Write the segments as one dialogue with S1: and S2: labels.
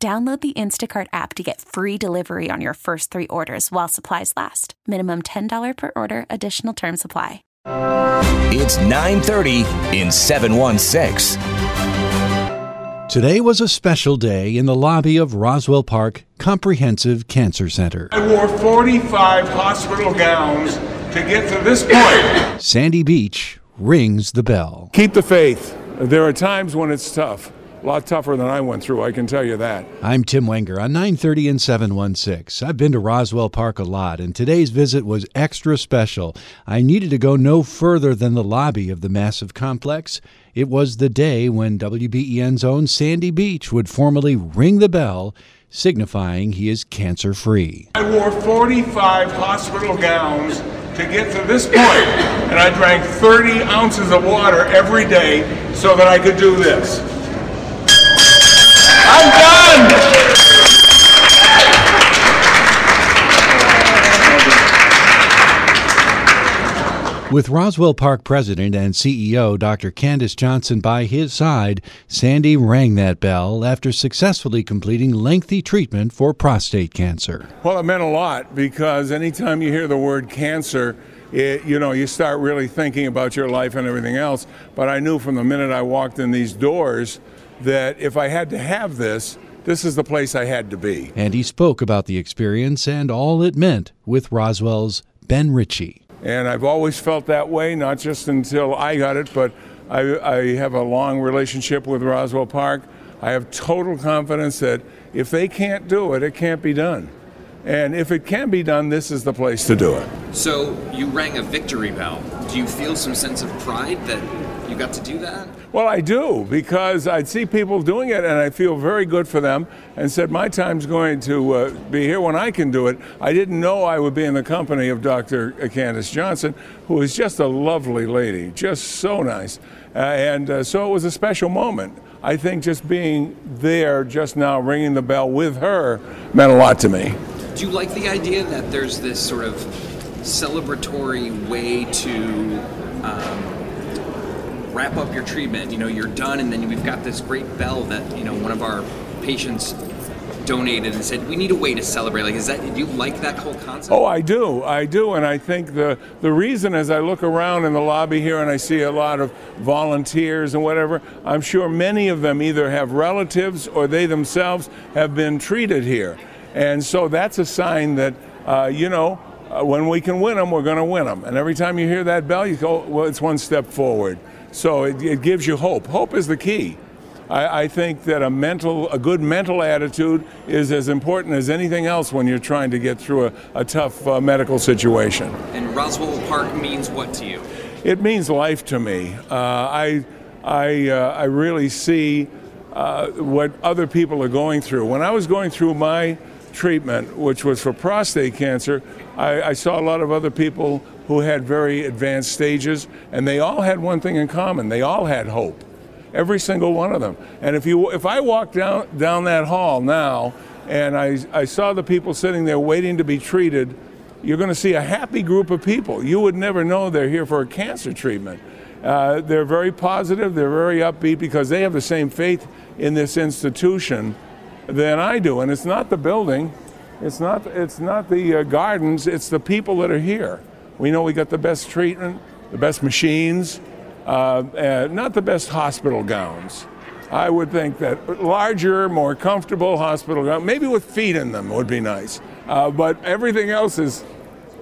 S1: Download the Instacart app to get free delivery on your first three orders while supplies last. Minimum $10 per order, additional term supply.
S2: It's 930 in 716.
S3: Today was a special day in the lobby of Roswell Park Comprehensive Cancer Center.
S4: I wore 45 hospital gowns to get to this point.
S3: Sandy Beach rings the bell.
S4: Keep the faith. There are times when it's tough. A lot tougher than I went through, I can tell you that.
S3: I'm Tim Wenger on 930 and 716. I've been to Roswell Park a lot, and today's visit was extra special. I needed to go no further than the lobby of the massive complex. It was the day when WBEN's own Sandy Beach would formally ring the bell, signifying he is cancer free.
S4: I wore 45 hospital gowns to get to this point, and I drank 30 ounces of water every day so that I could do this.
S3: With Roswell Park President and CEO Dr. Candace Johnson by his side, Sandy rang that bell after successfully completing lengthy treatment for prostate cancer.
S4: Well, it meant a lot because anytime you hear the word cancer, it, you know, you start really thinking about your life and everything else. But I knew from the minute I walked in these doors that if I had to have this, this is the place I had to be.
S3: And he spoke about the experience and all it meant with Roswell's Ben Ritchie.
S4: And I've always felt that way, not just until I got it, but I, I have a long relationship with Roswell Park. I have total confidence that if they can't do it, it can't be done. And if it can be done, this is the place to do it.
S5: So you rang a victory bell. Do you feel some sense of pride that you got to do that?
S4: Well, I do because I'd see people doing it and I feel very good for them and said, My time's going to uh, be here when I can do it. I didn't know I would be in the company of Dr. Candace Johnson, who is just a lovely lady, just so nice. Uh, and uh, so it was a special moment. I think just being there just now, ringing the bell with her, meant a lot to me.
S5: Do you like the idea that there's this sort of celebratory way to um, wrap up your treatment? You know, you're done, and then we've got this great bell that you know one of our patients donated and said we need a way to celebrate. Like, is that do you like that whole concept?
S4: Oh, I do, I do, and I think the the reason as I look around in the lobby here and I see a lot of volunteers and whatever, I'm sure many of them either have relatives or they themselves have been treated here, and so that's a sign that uh, you know. Uh, when we can win them, we're going to win them. And every time you hear that bell, you go, well, it's one step forward. So it, it gives you hope. Hope is the key. I, I, think that a mental, a good mental attitude is as important as anything else when you're trying to get through a, a tough uh, medical situation.
S5: And Roswell Park means what to you?
S4: It means life to me. Uh, I, I, uh, I really see uh, what other people are going through. When I was going through my treatment, which was for prostate cancer, I, I saw a lot of other people who had very advanced stages, and they all had one thing in common: they all had hope every single one of them. And if you if I walk down down that hall now and I, I saw the people sitting there waiting to be treated, you're going to see a happy group of people. You would never know they're here for a cancer treatment. Uh, they're very positive, they're very upbeat because they have the same faith in this institution than I do. And it's not the building, it's not, it's not the uh, gardens, it's the people that are here. We know we got the best treatment, the best machines, uh, uh, not the best hospital gowns. I would think that larger, more comfortable hospital gowns, maybe with feet in them, would be nice. Uh, but everything else is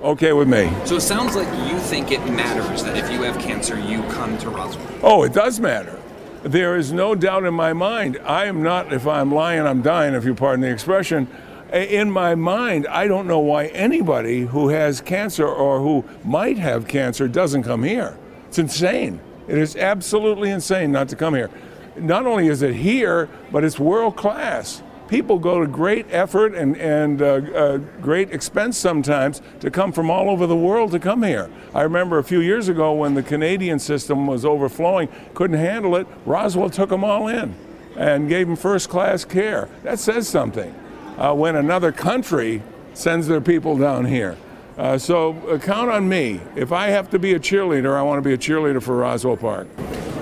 S4: okay with me.
S5: So it sounds like you think it matters that if you have cancer, you come to Roswell.
S4: Oh, it does matter. There is no doubt in my mind. I am not, if I'm lying, I'm dying, if you pardon the expression. In my mind, I don't know why anybody who has cancer or who might have cancer doesn't come here. It's insane. It is absolutely insane not to come here. Not only is it here, but it's world class. People go to great effort and, and uh, uh, great expense sometimes to come from all over the world to come here. I remember a few years ago when the Canadian system was overflowing, couldn't handle it, Roswell took them all in and gave them first class care. That says something. Uh, when another country sends their people down here. Uh, so uh, count on me. If I have to be a cheerleader, I want to be a cheerleader for Roswell Park.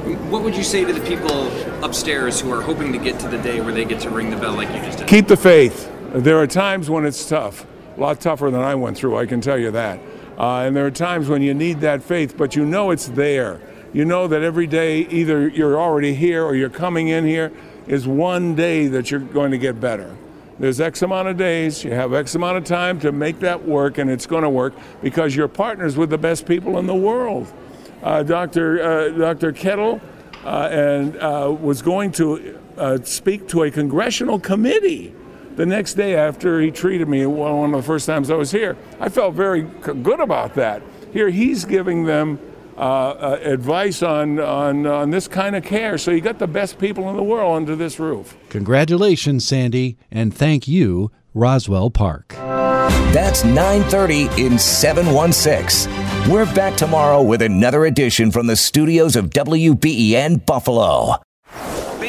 S5: What would you say to the people upstairs who are hoping to get to the day where they get to ring the bell like you just did?
S4: Keep the faith. There are times when it's tough, a lot tougher than I went through, I can tell you that. Uh, and there are times when you need that faith, but you know it's there. You know that every day, either you're already here or you're coming in here, is one day that you're going to get better. There's X amount of days, you have X amount of time to make that work, and it's going to work because you're partners with the best people in the world. Uh, Dr. Uh, Dr. Kettle uh, and was going to speak to a congressional committee the next day after he treated me one of the first times I was here. I felt very good about that. Here he's giving them uh, uh, advice on, on, on this kind of care. So you got the best people in the world under this roof.
S3: Congratulations, Sandy, and thank you, Roswell Park.
S2: That's 930 in 716. We're back tomorrow with another edition from the studios of WBEN Buffalo.